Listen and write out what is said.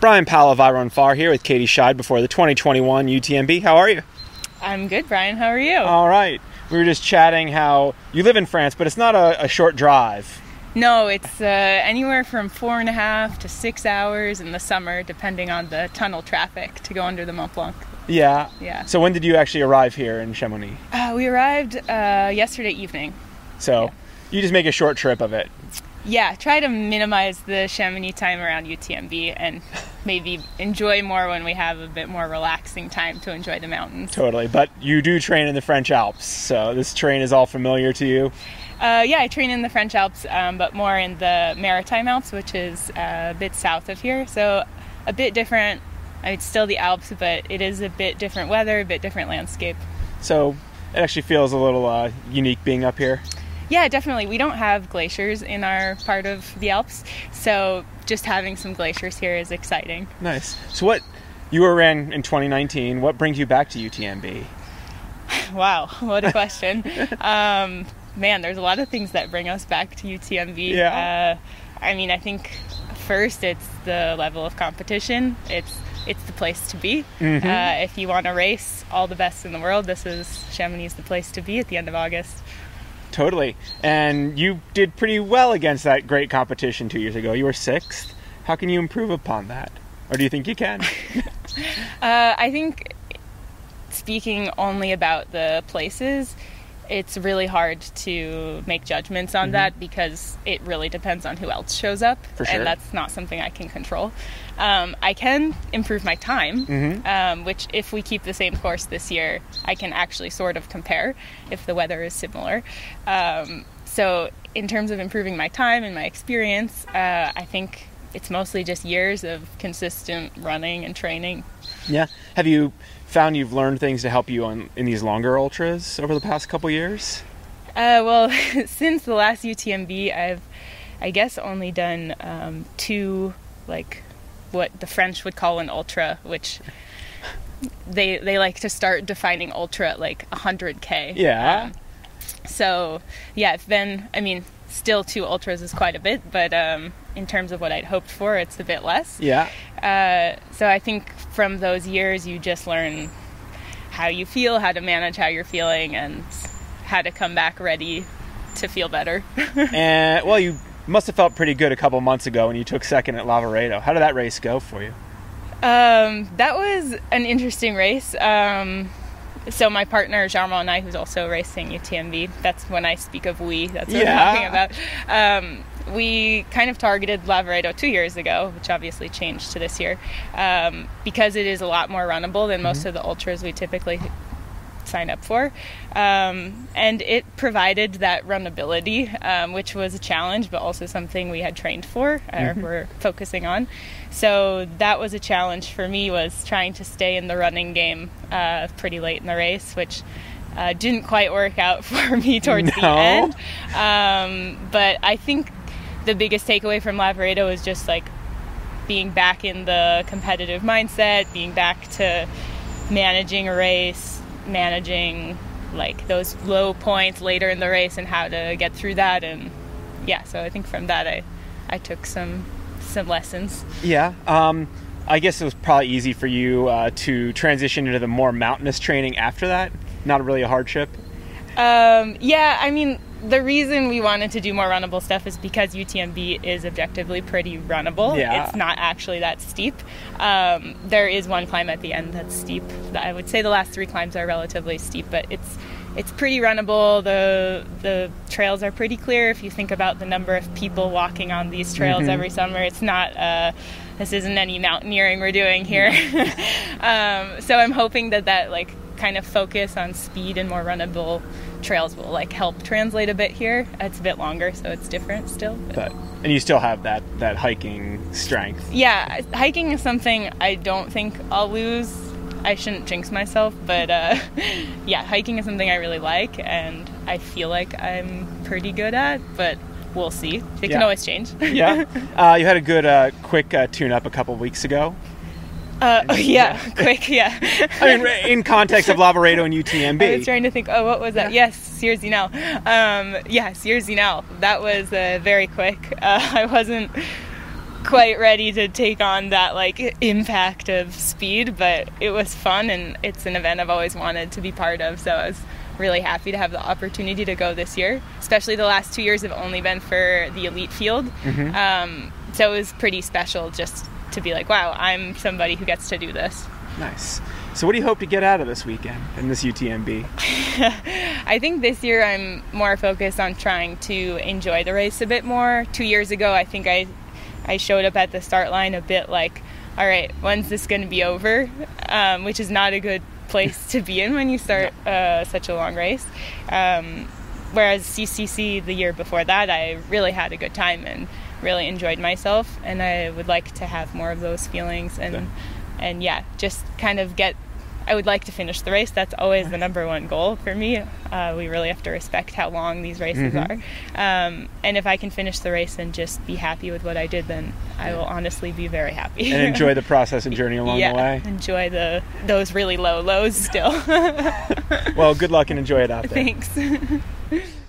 Bryon Powell of I Run Far here with Katie Schide before the 2021 UTMB. How are you? I'm good, Bryon. How are you? All right. We were just chatting how you live in France, but it's not a, a short drive. No, it's uh, anywhere from four and a half to six hours in the summer, depending on the tunnel traffic to go under the Mont Blanc. Yeah. Yeah. So when did you actually arrive here in Chamonix? Uh, we arrived uh, yesterday evening. So Yeah. you just make a short trip of it. Yeah, try to minimize the Chamonix time around UTMB and maybe enjoy more when we have a bit more relaxing time to enjoy the mountains. Totally. But you do train in the French Alps, so this terrain is all familiar to you. Uh, yeah, I train in the French Alps, um, but more in the Maritime Alps, which is uh, a bit south of here. So a bit different. I mean, it's still the Alps, but it is a bit different weather, a bit different landscape. So it actually feels a little uh, unique being up here. Yeah, definitely. We don't have glaciers in our part of the Alps, so just having some glaciers here is exciting. Nice. So what you were in in 2019? What brings you back to UTMB? Wow, what a question. um, man, there's a lot of things that bring us back to UTMB. Yeah. Uh, I mean, I think first it's the level of competition. It's it's the place to be. Mm-hmm. Uh, if you want to race all the best in the world, this is Chamonix the place to be at the end of August. Totally. And you did pretty well against that great competition two years ago. You were sixth. How can you improve upon that? Or do you think you can? Uh, I think speaking only about the places, it's really hard to make judgments on that because it really depends on who else shows up, For sure. and that's not something I can control. Um, I can improve my time, um, which if we keep the same course this year, I can actually sort of compare if the weather is similar. Um, so, in terms of improving my time and my experience, uh, I think it's mostly just years of consistent running and training yeah. Have you found you've learned things to help you on in these longer ultras over the past couple years? Uh, well, since the last UTMB, I've, I guess, only done um, two, like, what the French would call an ultra, which they they like to start defining ultra at like 100k. Yeah. Um, so yeah, it's been. I mean, still two ultras is quite a bit, but um, in terms of what I'd hoped for, it's a bit less. Yeah. Uh, so I think from those years, you just learn how you feel, how to manage how you're feeling, and how to come back ready to feel better. and well, you must have felt pretty good a couple months ago when you took second at Lavaredo. How did that race go for you? um, that was an interesting race. Um, so my partner Germain and I, who's also racing UTMB, that's when I speak of we. That's what Yeah. I'm talking about. Um, we kind of targeted Lavaredo two years ago, which obviously changed to this year, um, because it is a lot more runnable than most of the ultras we typically sign up for. Um, and it provided that runnability, um, which was a challenge, but also something we had trained for or were focusing on. So that was a challenge for me was trying to stay in the running game uh, pretty late in the race, which uh, didn't quite work out for me towards the end. Um, but I think the biggest takeaway from Lavaredo was just like being back in the competitive mindset, being back to managing a race, managing like those low points later in the race and how to get through that and yeah, so I think from that I I took some some lessons. Yeah. Um, I guess it was probably easy for you uh, to transition into the more mountainous training after that. Not really a hardship. Um, yeah, I mean, the reason we wanted to do more runnable stuff is because UTMB is objectively pretty runnable. Yeah. It's not actually that steep. Um, there is one climb at the end that's steep. I would say the last three climbs are relatively steep, but it's it's pretty runnable. The the trails are pretty clear. If you think about the number of people walking on these trails every summer, it's not. Uh, this isn't any mountaineering we're doing here. um, so I'm hoping that that like kind of focus on speed and more runnable trails will like help translate a bit here. It's a bit longer, so it's different still. but- But and you still have that that hiking strength. yeah, hiking is something I don't think I'll lose. I shouldn't jinx myself, but uh, yeah, hiking is something I really like, and I feel like I'm pretty good at. But we'll see. It can always change. Yeah. uh, you had a good uh, quick uh, tune up a couple weeks ago. Uh, oh, yeah, quick, yeah. I mean, in context of Lavaredo and UTMB. I was trying to think. Oh, what was that? Yes, Sierre-Zinal. Um, yeah, Sierre-Zinal. That was uh, very quick. Uh, I wasn't quite ready to take on that like impact of speed, but it was fun and it's an event I've always wanted to be part of. So I was really happy to have the opportunity to go this year. Especially the last two years have only been for the elite field, Mm-hmm. um, so it was pretty special just to be like, wow, I'm somebody who gets to do this. Nice. So, what do you hope to get out of this weekend in this UTMB? I think this year I'm more focused on trying to enjoy the race a bit more. Two years ago, I think I I showed up at the start line a bit like, all right, when's this going to be over? Um, which is not a good place to be in when you start uh, such a long race. Um, whereas CCC the year before that, I really had a good time and really enjoyed myself, and I would like to have more of those feelings and Yeah. and yeah, just kind of get. I would like to finish the race. That's always the number one goal for me. Uh, we really have to respect how long these races Mhm. are. Um, and if I can finish the race and just be happy with what I did, then I will honestly be very happy. And enjoy the process and journey along yeah, the way. enjoy the those really low lows still. Well, good luck and enjoy it out there. Thanks.